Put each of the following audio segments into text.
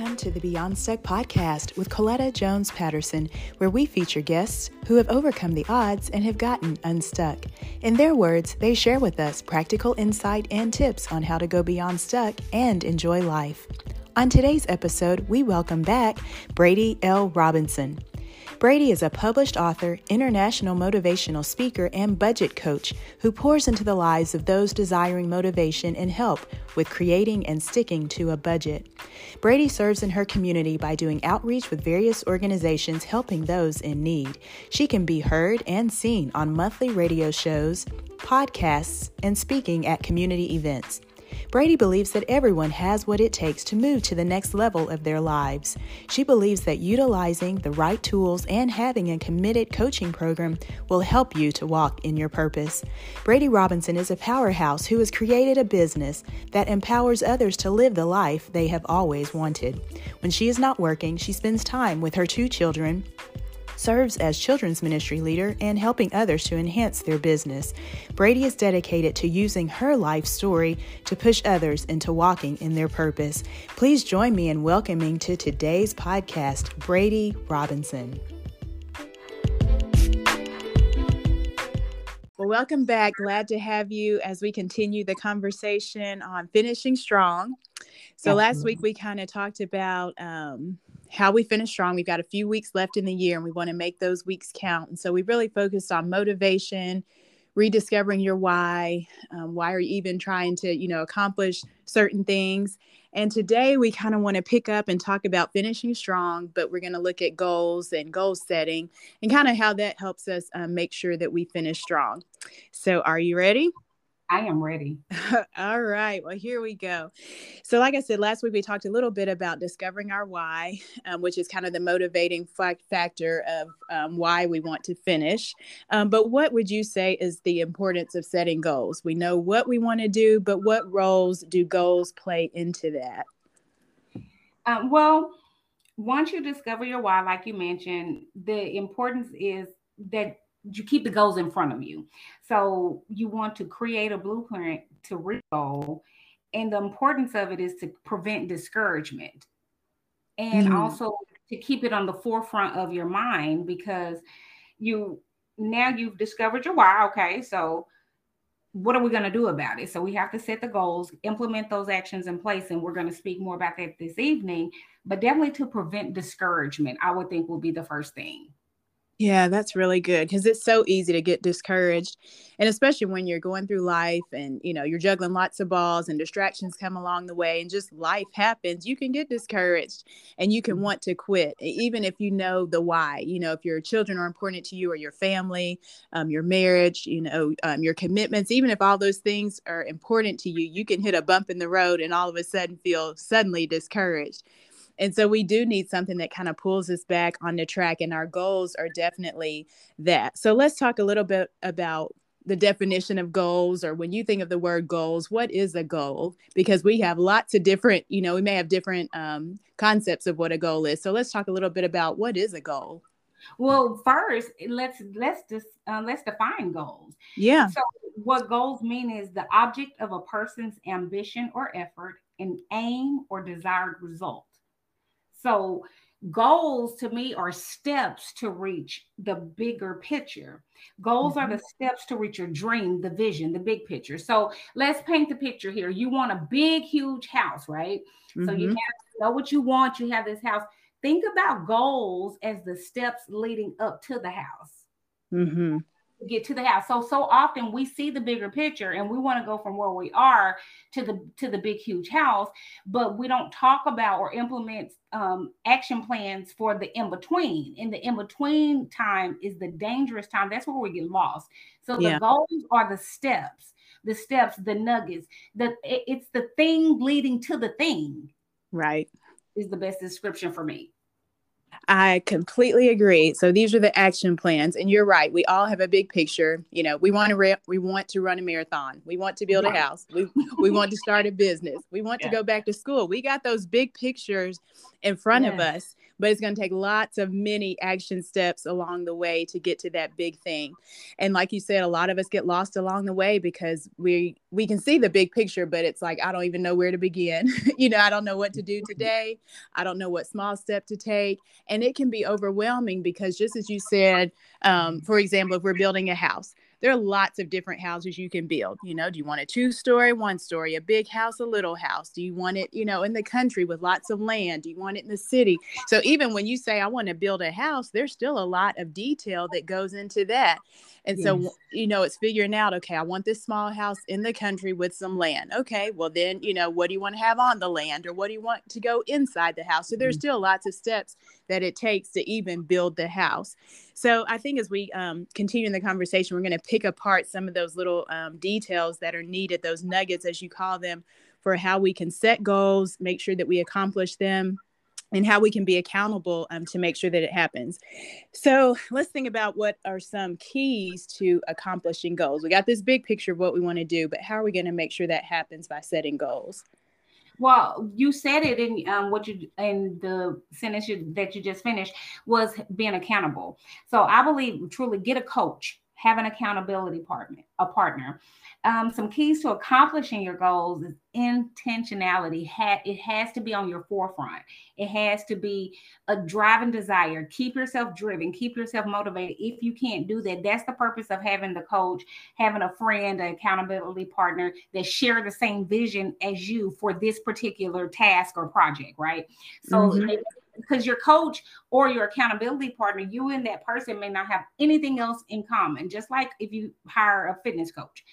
Welcome to the Beyond Stuck podcast with Coletta Jones Patterson, where we feature guests who have overcome the odds and have gotten unstuck. In their words, they share with us practical insight and tips on how to go beyond stuck and enjoy life. On today's episode, we welcome back Bradye L. Robinson. Bradye is a published author, international motivational speaker, and budget coach who pours into the lives of those desiring motivation and help with creating and sticking to a budget. Brady serves in her community by doing outreach with various organizations helping those in need. She can be heard and seen on monthly radio shows, podcasts, and speaking at community events. Bradye believes that everyone has what it takes to move to the next level of their lives. She believes that utilizing the right tools and having a committed coaching program will help you to walk in your purpose. Bradye Robinson is a powerhouse who has created a business that empowers others to live the life they have always wanted. When she is not working, she spends time with her two children serves as children's ministry leader and helping others to enhance their business. Bradye is dedicated to using her life story to push others into walking in their purpose. Please join me in welcoming to today's podcast, Bradye Robinson. Well, welcome back. Glad to have you as we continue the conversation on finishing strong. So, last week we kind of talked about um, how we finish strong. We've got a few weeks left in the year and we want to make those weeks count. And so we really focused on motivation, rediscovering your why. Um, why are you even trying to, you know, accomplish certain things? And today we kind of want to pick up and talk about finishing strong, but we're going to look at goals and goal setting and kind of how that helps us um, make sure that we finish strong. So, are you ready? I am ready. All right. Well, here we go. So, like I said, last week we talked a little bit about discovering our why, um, which is kind of the motivating factor of um, why we want to finish. Um, but what would you say is the importance of setting goals? We know what we want to do, but what roles do goals play into that? Um, well, once you discover your why, like you mentioned, the importance is that you keep the goals in front of you. So you want to create a blueprint to reach goal. And the importance of it is to prevent discouragement and mm-hmm. also to keep it on the forefront of your mind because you now you've discovered your why. Okay, so what are we going to do about it? So we have to set the goals, implement those actions in place, and we're going to speak more about that this evening. But definitely to prevent discouragement, I would think will be the first thing. Yeah, that's really good because it's so easy to get discouraged. And especially when you're going through life and, you know, you're juggling lots of balls and distractions come along the way and just life happens, you can get discouraged and you can mm-hmm. want to quit, even if you know the why. You know, if your children are important to you or your family, um, your marriage, you know, um, your commitments, even if all those things are important to you, you can hit a bump in the road and all of a sudden feel suddenly discouraged. And so we do need something that kind of pulls us back on the track, and our goals are definitely that. So let's talk a little bit about the definition of goals or when you think of the word goals what is a goal? Because we have lots of different you know we may have different um, concepts of what a goal is. So let's talk a little bit about what is a goal? Well first let's let's just uh, let's define goals. Yeah. So what goals mean is the object of a person's ambition or effort an aim or desired result so, goals to me are steps to reach the bigger picture. Goals mm-hmm. are the mm-hmm. steps to reach your dream, the vision, the big picture. So, let's paint the picture here. You want a big, huge house, right? Mm-hmm. So, you mm-hmm. have know what you want, you have this house. Think about goals as the steps leading up to the house. Mm-hmm get to the house. So so often we see the bigger picture and we want to go from where we are to the to the big huge house, but we don't talk about or implement um, action plans for the in between. In the in between time is the dangerous time. That's where we get lost. So the yeah. goals are the steps, the steps, the nuggets. The it's the thing leading to the thing. Right. Is the best description for me. I completely agree. So these are the action plans, and you're right. We all have a big picture. You know, we want to re- we want to run a marathon. We want to build a house. We we want to start a business. We want yeah. to go back to school. We got those big pictures in front of us, but it's going to take lots of many action steps along the way to get to that big thing. And like you said, a lot of us get lost along the way because we we can see the big picture, but it's like I don't even know where to begin. you know, I don't know what to do today. I don't know what small step to take, and it can be overwhelming because just as you said, um, for example, if we're building a house there are lots of different houses you can build. You know, do you want a two story, one story, a big house, a little house? Do you want it, you know, in the country with lots of land? Do you want it in the city? So even when you say, I want to build a house, there's still a lot of detail that goes into that. And yes. so, you know, it's figuring out, okay, I want this small house in the country with some land. Okay, well, then, you know, what do you want to have on the land or what do you want to go inside the house? So there's mm-hmm. still lots of steps that it takes to even build the house. So I think as we um, continue in the conversation, we're going to pick apart some of those little um, details that are needed, those nuggets, as you call them, for how we can set goals, make sure that we accomplish them and how we can be accountable um, to make sure that it happens. So let's think about what are some keys to accomplishing goals. We got this big picture of what we want to do, but how are we going to make sure that happens by setting goals? Well, you said it in um, what you in the sentence you, that you just finished was being accountable. So I believe truly get a coach, have an accountability partner, a partner um, some keys to accomplishing your goals is intentionality. it has to be on your forefront. It has to be a driving desire. Keep yourself driven. Keep yourself motivated. If you can't do that, that's the purpose of having the coach, having a friend, an accountability partner that share the same vision as you for this particular task or project, right? So mm-hmm because your coach or your accountability partner, you and that person may not have anything else in common. Just like if you hire a fitness coach,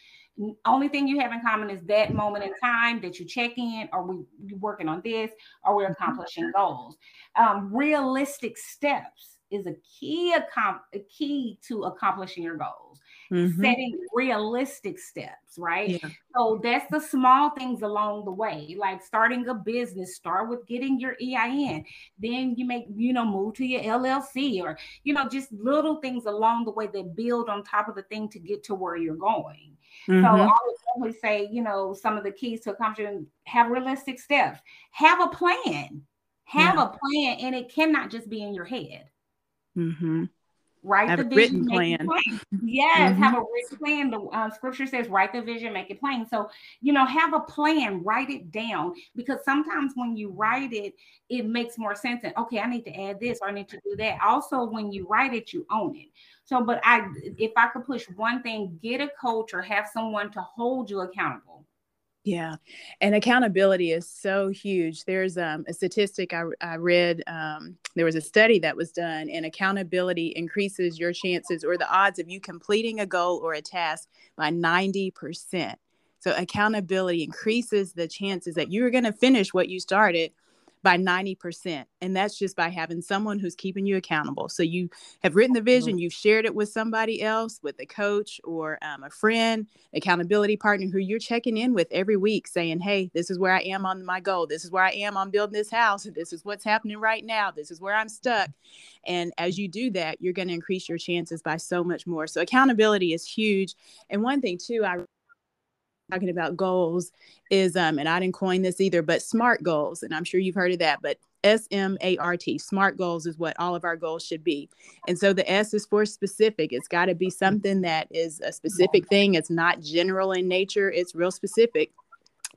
only thing you have in common is that moment in time that you check in are we working on this are we mm-hmm. accomplishing goals um, realistic steps is a key a key to accomplishing your goals mm-hmm. setting realistic steps right yeah. so that's the small things along the way like starting a business start with getting your ein then you make you know move to your llc or you know just little things along the way that build on top of the thing to get to where you're going Mm-hmm. So I would definitely say, you know, some of the keys to accomplishing have realistic steps. Have a plan. Have yeah. a plan, and it cannot just be in your head. Mm-hmm. Write have the vision, make plan. plan. Yes, mm-hmm. have a written plan. The uh, scripture says, "Write the vision, make it plain." So you know, have a plan. Write it down because sometimes when you write it, it makes more sense. And okay, I need to add this or I need to do that. Also, when you write it, you own it. So, but I, if I could push one thing, get a coach or have someone to hold you accountable. Yeah. And accountability is so huge. There's um, a statistic I, I read, um, there was a study that was done, and accountability increases your chances or the odds of you completing a goal or a task by 90%. So, accountability increases the chances that you're going to finish what you started by 90%. And that's just by having someone who's keeping you accountable. So you have written the vision, you've shared it with somebody else, with a coach or um, a friend, accountability partner who you're checking in with every week saying, hey, this is where I am on my goal. This is where I am on building this house. This is what's happening right now. This is where I'm stuck. And as you do that, you're going to increase your chances by so much more. So accountability is huge. And one thing, too, I talking about goals is um and I didn't coin this either, but SMART goals, and I'm sure you've heard of that, but S M A R T, SMART goals is what all of our goals should be. And so the S is for specific. It's got to be something that is a specific thing. It's not general in nature, it's real specific.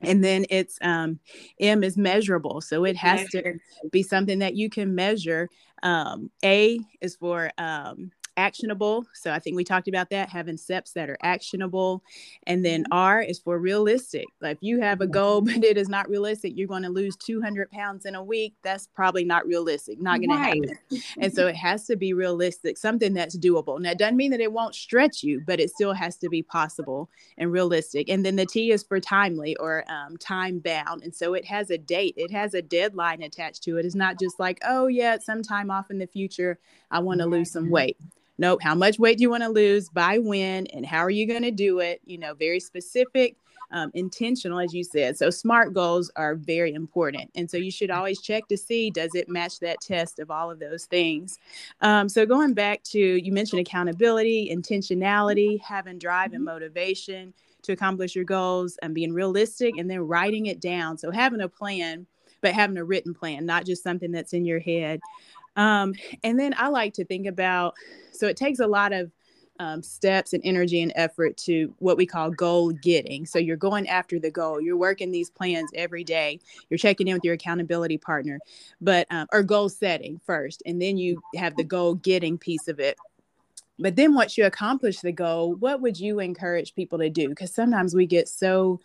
And then it's um, M is measurable. So it has to be something that you can measure. Um, a is for um, actionable. So I think we talked about that having steps that are actionable. And then mm-hmm. R is for realistic. Like if you have a goal, but it is not realistic, you're going to lose 200 pounds in a week. That's probably not realistic, not going right. to happen. and so it has to be realistic, something that's doable. Now, it doesn't mean that it won't stretch you, but it still has to be possible and realistic. And then the T is for timely or um, time bound. And so it has a date, it has a deadline attached to it. It's not just like, oh, yeah, sometime off in the future, I want to lose some weight nope how much weight do you want to lose by when and how are you going to do it? You know very specific um, intentional as you said. So smart goals are very important and so you should always check to see does it match that test of all of those things? Um, so going back to you mentioned accountability intentionality having drive and mm-hmm. motivation to accomplish your goals and being realistic and then writing it down. So having a plan but having a written plan not just something that's in your head Um, and then I like to think about so it takes a lot of um, steps and energy and effort to what we call goal getting. So you're going after the goal. You're working these plans every day. You're checking in with your accountability partner, but um, or goal setting first, and then you have the goal getting piece of it. But then once you accomplish the goal, what would you encourage people to do? Because sometimes we get so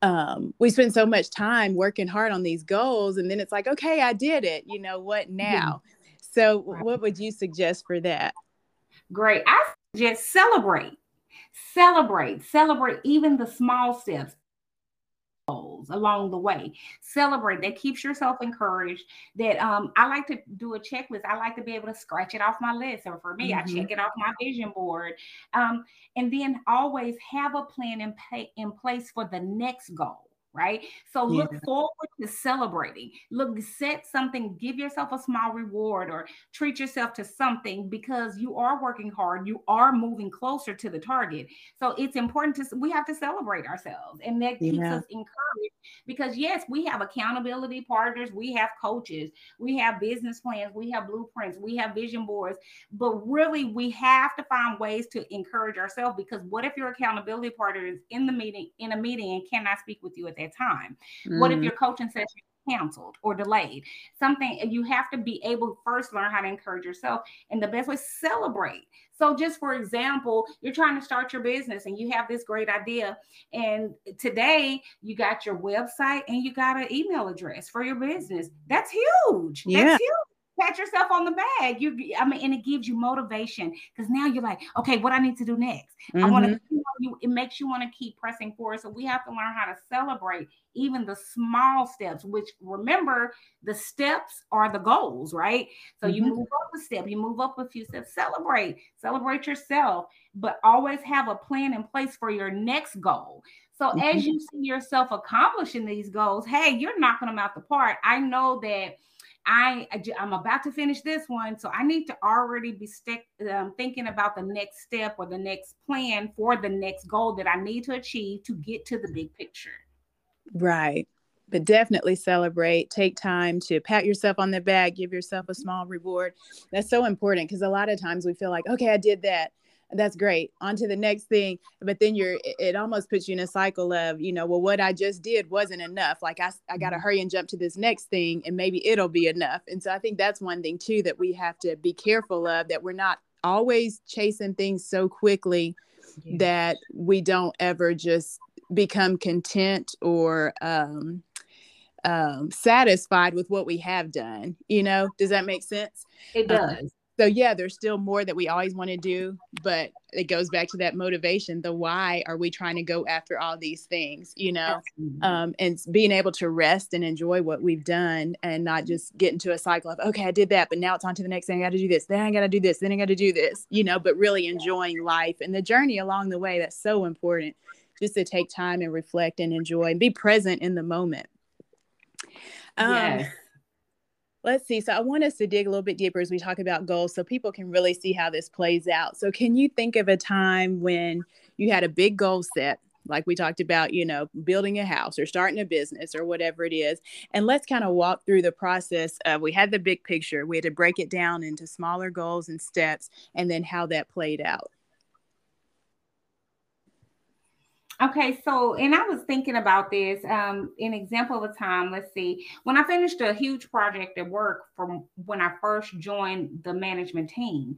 um, we spend so much time working hard on these goals, and then it's like, okay, I did it. You know what now? So, what would you suggest for that? Great. I suggest celebrate, celebrate, celebrate even the small steps goals along the way. Celebrate. That keeps yourself encouraged. That um i like to do a checklist. I like to be able to scratch it off my list. Or for me mm-hmm. i check it off my vision board um and then always have a plan in, pay, in place for the next goal right? So look forward to celebrating. Look, set something, give yourself a small reward or treat yourself to something because you are working hard, you are moving closer to the target. So it's important to we have to celebrate ourselves and that keeps yeah. us encouraged because yes, we have accountability partners, we have coaches, we have business plans, we have blueprints, we have vision boards, but really we have to find ways to encourage ourselves because what if your accountability partner is in the meeting in a meeting and cannot speak with you at that time? Mm. What if mm. your coaching session canceled or delayed? Something you have to be able to first learn how to encourage yourself. And the best way, to celebrate. So, just for example, you're trying to start your business and you have this great idea. And today you got your website and you got an email address for your business. That's huge. Yeah. That's huge pat yourself on the back. You, I mean, and it gives you motivation because now you're like, okay, what I need to do next. Mm-hmm. I want to. You, it makes you want to keep pressing forward. So we have to learn how to celebrate even the small steps. Which remember, the steps are the goals, right? So mm-hmm. you move up a step, you move up a few steps. Celebrate, celebrate yourself, but always have a plan in place for your next goal. So mm-hmm. as you see yourself accomplishing these goals, hey, you're knocking them out the park. I know that I I'm about to finish this one, so I need to already be stick, um, thinking about the next step or the next plan for the next goal that I need to achieve to get to the big picture. Right. But definitely celebrate. Take time to pat yourself on the back, give yourself a small reward. That's so important because a lot of times we feel like, okay, I did that that's great on to the next thing but then you're it almost puts you in a cycle of you know well what i just did wasn't enough like i, I got to mm-hmm. hurry and jump to this next thing and maybe it'll be enough and so i think that's one thing too that we have to be careful of that we're not always chasing things so quickly yeah. that we don't ever just become content or um, um, satisfied with what we have done. You know, does that make sense? It um, does. Um, so yeah there's still more that we always want to do but it goes back to that motivation the why are we trying to go after all these things you know? Um, and being able to rest and enjoy what we've done and not just get into a cycle of okay i did that but now it's on to the next thing i got to do this then i got to do this then i got to do this you know but really enjoying life and the journey along the way that's so important just to take time and reflect and enjoy and be present in the moment. Um, yes Let's see. So I want us to dig a little bit deeper as we talk about goals so people can really see how this plays out. So can you think of a time when you had a big goal set like we talked about, you know, building a house or starting a business or whatever it is. And let's kind of walk through the process of we had the big picture, we had to break it down into smaller goals and steps, and then how that played out. Okay, so and I was thinking about this. Um, an example of a time, let's see, when I finished a huge project at work from when I first joined the management team.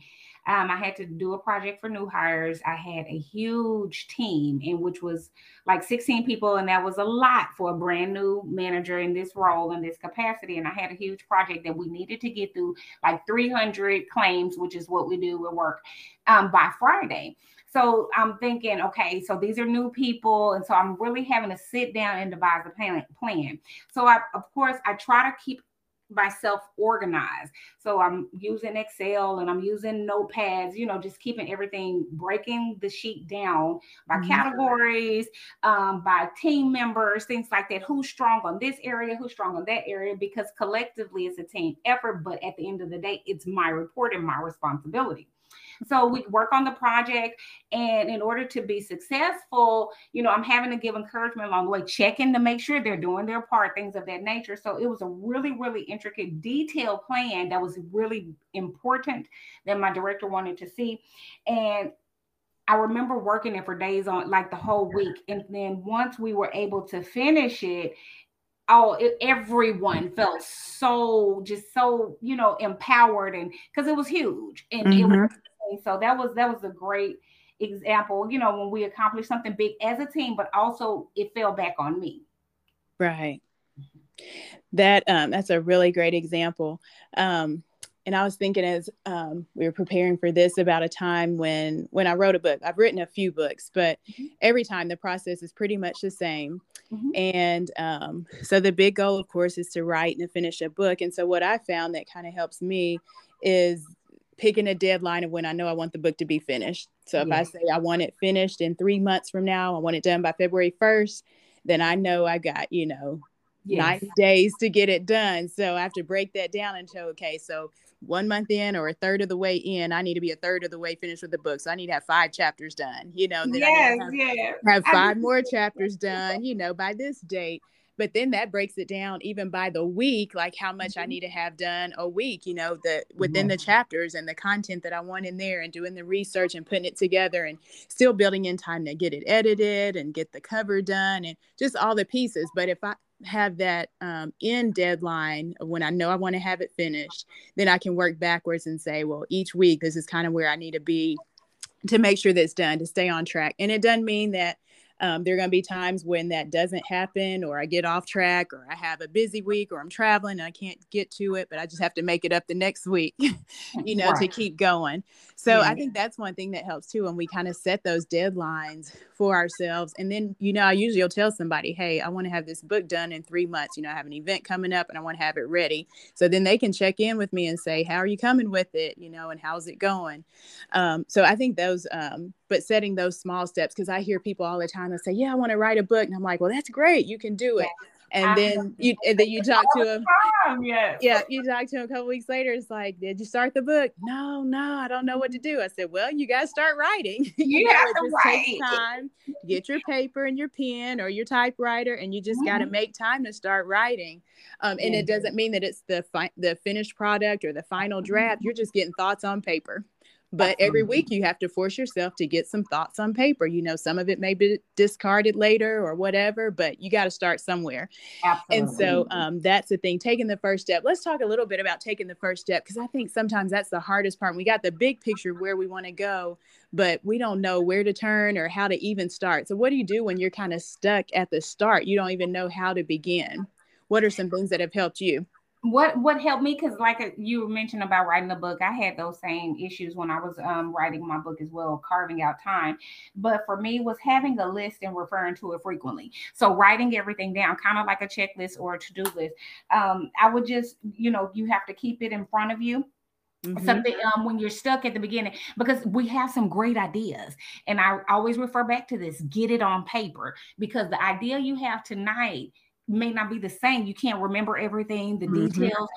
Um, I had to do a project for new hires. I had a huge team, in which was like 16 people, and that was a lot for a brand new manager in this role in this capacity. And I had a huge project that we needed to get through like 300 claims, which is what we do at work, um, by Friday. So I'm thinking, okay, so these are new people. And so I'm really having to sit down and devise a plan. plan. So I, of course, I try to keep myself organized. So I'm using Excel and I'm using notepads, you know, just keeping everything, breaking the sheet down by mm-hmm. categories, um, by team members, things like that. Who's strong on this area, who's strong on that area, because collectively it's a team effort. But at the end of the day, it's my report and my responsibility. So we work on the project, and in order to be successful, you know, I'm having to give encouragement along the way, checking to make sure they're doing their part, things of that nature. So it was a really, really intricate, detailed plan that was really important that my director wanted to see. And I remember working it for days on like the whole week. And then once we were able to finish it, oh, it, everyone felt so just so, you know, empowered and because it was huge. And mm-hmm. it was so that was that was a great example, you know, when we accomplished something big as a team, but also it fell back on me. Right. That um that's a really great example. Um and I was thinking as um, we were preparing for this about a time when when I wrote a book. I've written a few books, but mm-hmm. every time the process is pretty much the same. Mm-hmm. And um, so the big goal, of course, is to write and finish a book. And so what I found that kind of helps me is picking a deadline of when I know I want the book to be finished. So if yes. I say I want it finished in three months from now, I want it done by February 1st, then I know I got, you know, yes. 90 days to get it done. So I have to break that down into okay, so one month in or a third of the way in, I need to be a third of the way finished with the book. So I need to have five chapters done, you know, then yes, I have, yeah. have five more chapters done, you know, by this date but then that breaks it down even by the week like how much mm-hmm. i need to have done a week you know the within the chapters and the content that i want in there and doing the research and putting it together and still building in time to get it edited and get the cover done and just all the pieces but if i have that um, end deadline when I know I want to have it finished, then I can work backwards and say, well, each week this is kind of where I need to be to make sure that's done to stay on track. And it doesn't mean that um, there are going to be times when that doesn't happen, or I get off track, or I have a busy week, or I'm traveling and I can't get to it, but I just have to make it up the next week, you know, right. to keep going. So yeah. I think that's one thing that helps too when we kind of set those deadlines for ourselves. And then, you know, I usually will tell somebody, hey, I want to have this book done in three months. You know, I have an event coming up and I want to have it ready. So then they can check in with me and say, how are you coming with it? You know, and how's it going? Um, so I think those, um, but setting those small steps, because I hear people all the time that say, yeah, I want to write a book. And I'm like, well, that's great. You can do it and then you and then you talk to him yes. yeah you talk to him a couple weeks later it's like did you start the book no no i don't know what to do i said well you got to start writing you, you have to write time get your paper and your pen or your typewriter and you just mm-hmm. got to make time to start writing um, and it doesn't mean that it's the fi- the finished product or the final draft you're just getting thoughts on paper but every week you have to force yourself to get some thoughts on paper. You know some of it may be discarded later or whatever but you got to start somewhere. Absolutely. and so um, that's the thing taking the first step. Let's talk a little bit about taking the first step because i think sometimes that's the hardest part. We got the big picture where we want to go but we don't know where to turn or how to even start. So what do you do when you're kind of stuck at the start? You don't even know how to begin. What are some things that have helped you what what helped me because like uh, you mentioned about writing a book i had those same issues when i was um, writing my book as well carving out time. But for me was having a list and referring to it frequently. So writing everything down kind of like a checklist or a to-do list. Um, i would just you know you have to keep it in front of you. Mm-hmm. something um, when you're stuck at the beginning because we have some great ideas. And i always refer back to this get it on paper because the idea you have tonight may not be the same. You can't remember everything, the mm-hmm. details.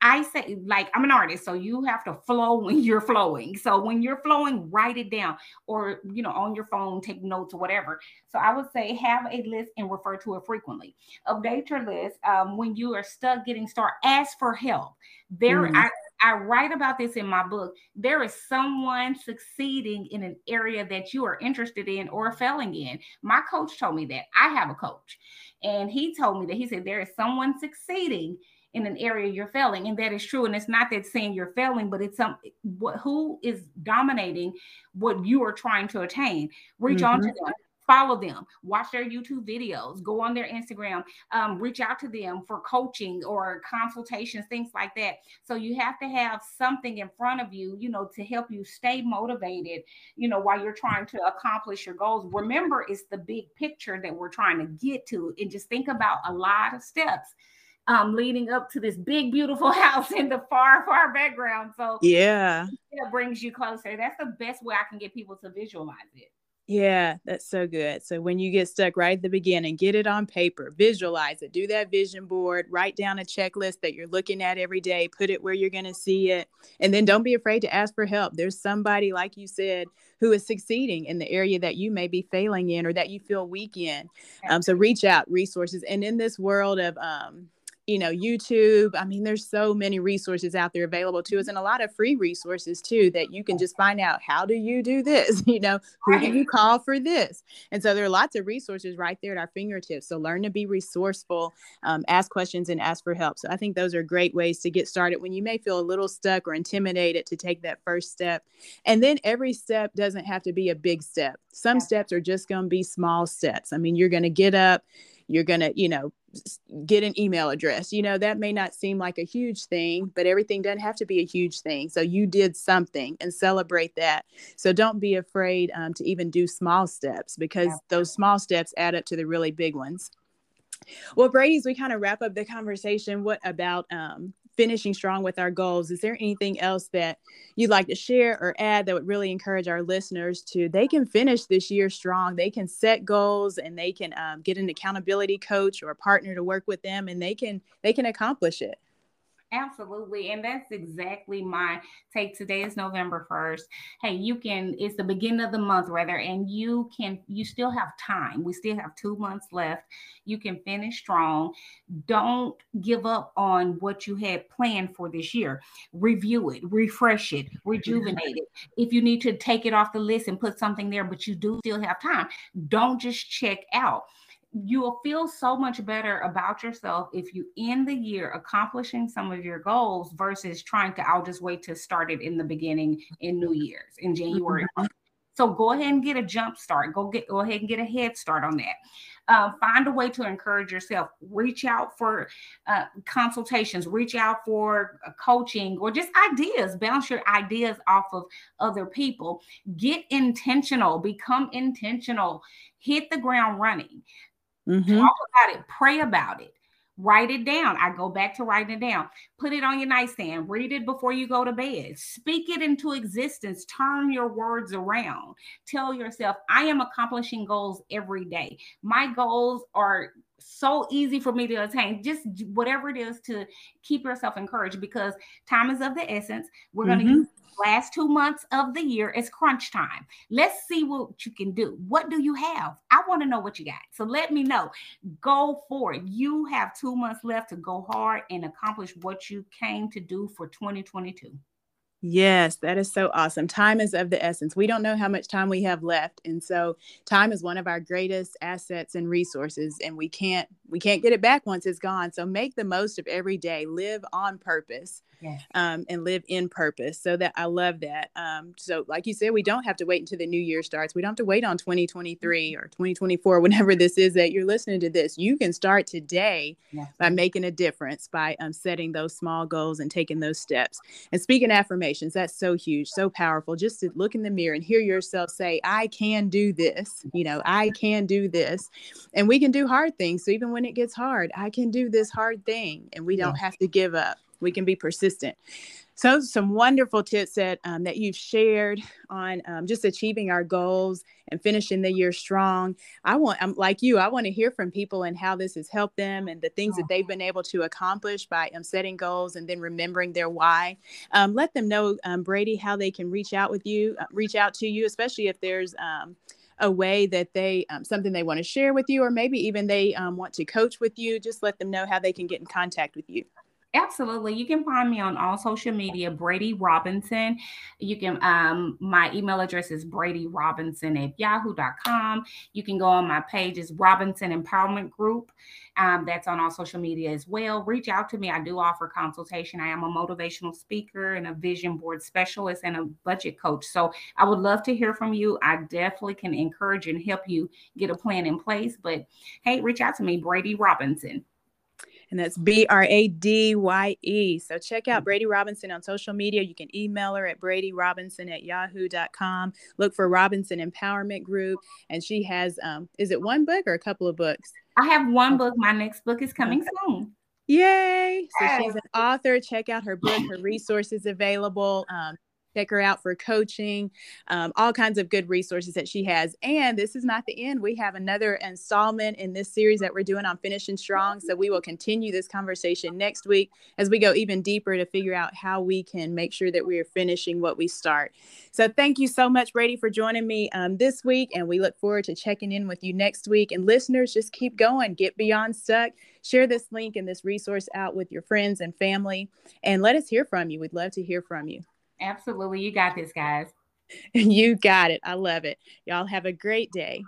I say, like, I'm an artist, so you have to flow when you're flowing. So when you're flowing, write it down or, you know, on your phone, take notes or whatever. So I would say have a list and refer to it frequently. Update your list. Um, when you are stuck getting started, ask for help. There, mm-hmm. I, I write about this in my book. There is someone succeeding in an area that you are interested in or failing in. My coach told me that. I have a coach, and he told me that he said there is someone succeeding in an area you're failing, and that is true. And it's not that saying you're failing, but it's some what who is dominating what you are trying to attain. Reach mm-hmm. on to them follow them, watch their YouTube videos, go on their Instagram, um, reach out to them for coaching or consultations, things like that. So you have to have something in front of you, you know, to help you stay motivated, you know, while you're trying to accomplish your goals. Remember, it's the big picture that we're trying to get to, and just think about a lot of steps. Um, leading up to this big, beautiful house in the far, far background. So, yeah, it brings you closer. That's the best way I can get people to visualize it. Yeah, that's so good. So when you get stuck right at the beginning, get it on paper, visualize it, do that vision board, write down a checklist that you're looking at every day, put it where you're going to see it. And then don't be afraid to ask for help. There's somebody, like you said, who is succeeding in the area that you may be failing in or that you feel weak in. Um, so reach out, resources. And in this world of, um, you know, YouTube. I mean, there's so many resources out there available to us and a lot of free resources too that you can just find out how do you do this? You know, who do you call for this? And so there are lots of resources right there at our fingertips. So learn to be resourceful, um, ask questions and ask for help. So I think those are great ways to get started when you may feel a little stuck or intimidated to take that first step. And then every step doesn't have to be a big step. Some steps are just going to be small steps. I mean, you're going to get up, you're going to, you know, get an email address. You know, that may not seem like a huge thing, but everything doesn't have to be a huge thing. So you did something and celebrate that. So don't be afraid um, to even do small steps because those small steps add up to the really big ones. Well, Bradye's, we kind of wrap up the conversation. What about um, finishing strong with our goals is there anything else that you'd like to share or add that would really encourage our listeners to they can finish this year strong they can set goals and they can um, get an accountability coach or a partner to work with them and they can they can accomplish it Absolutely. And that's exactly my take. Today is November 1st. Hey, you can, it's the beginning of the month rather, and you can, you still have time. We still have two months left. You can finish strong. Don't give up on what you had planned for this year. Review it, refresh it, rejuvenate it. If you need to take it off the list and put something there, but you do still have time, don't just check out you will feel so much better about yourself if you end the year accomplishing some of your goals versus trying to I'll just wait to start it in the beginning in New Year's in January. Mm-hmm. So go ahead and get a jump start. Go get go ahead and get a head start on that. Uh, find a way to encourage yourself. Reach out for uh, consultations. Reach out for uh, coaching or just ideas. Bounce your ideas off of other people. Get intentional. Become intentional. Hit the ground running. Mm-hmm. Talk about it, pray about it, write it down. I go back to writing it down. Put it on your nightstand, read it before you go to bed, speak it into existence, turn your words around. Tell yourself, I am accomplishing goals every day. My goals are so easy for me to attain. Just whatever it is to keep yourself encouraged because time is of the essence. We're going to mm-hmm. use last two months of the year as crunch time. Let's see what you can do. What do you have? I want to know what you got. So let me know. Go for it. You have two months left to go hard and accomplish what you came to do for 2022. Yes, that is so awesome. Time is of the essence. We don't know how much time we have left, and so time is one of our greatest assets and resources, and we can't we can't get it back once it's gone. So make the most of every day. Live on purpose yes. um, and live in purpose. So that I love that. Um, so, like you said, we don't have to wait until the new year starts. We don't have to wait on 2023 or 2024, whenever this is that you're listening to this. You can start today yes. by making a difference, by um, setting those small goals and taking those steps. And speaking affirmations, that's so huge, so powerful. Just to look in the mirror and hear yourself say, I can do this. You know, I can do this. And we can do hard things. So, even when it gets hard, I can do this hard thing. And we don't have to give up we can be persistent. So, some wonderful tips that um, that you've shared on um, just achieving our goals and finishing the year strong. I want, I'm like you, I want to hear from people and how this has helped them and the things that they've been able to accomplish by um, setting goals and then remembering their why. Um, let them know, um, Bradye, how they can reach out with you, uh, reach out to you, especially if there's um, a way that they um, something they want to share with you or maybe even they um, want to coach with you just let them know how they can get in contact with you Absolutely. You can find me on all social media, Bradye Robinson. You can, um, my email address is Bradye Robinson at yahoo.com. You can go on my page, is Robinson Empowerment Group. Um, that's on all social media as well. Reach out to me. I do offer consultation. I am a motivational speaker and a vision board specialist and a budget coach. So I would love to hear from you. I definitely can encourage and help you get a plan in place. But hey, reach out to me, Bradye Robinson and that's B R A D Y E. So check out Bradye Robinson on social media. You can email her at bradyrobinson at yahoo.com. Look for Robinson Empowerment Group, and she has um, is it one book or a couple of books? I have one book. My next book is coming soon. Yay! So she's an author. Check out her book. Her resources available. Um, check her out for coaching, um, all kinds of good resources that she has. And this is not the end. We have another installment in this series that we're doing on finishing strong. So we will continue this conversation next week as we go even deeper to figure out how we can make sure that we are finishing what we start. So thank you so much, Bradye, for joining me um, this week. And we look forward to checking in with you next week. And listeners, just keep going, get beyond stuck. Share this link and this resource out with your friends and family, and let us hear from you. We'd love to hear from you. Absolutely. You got this, guys. you got it. I love it. Y'all have a great day.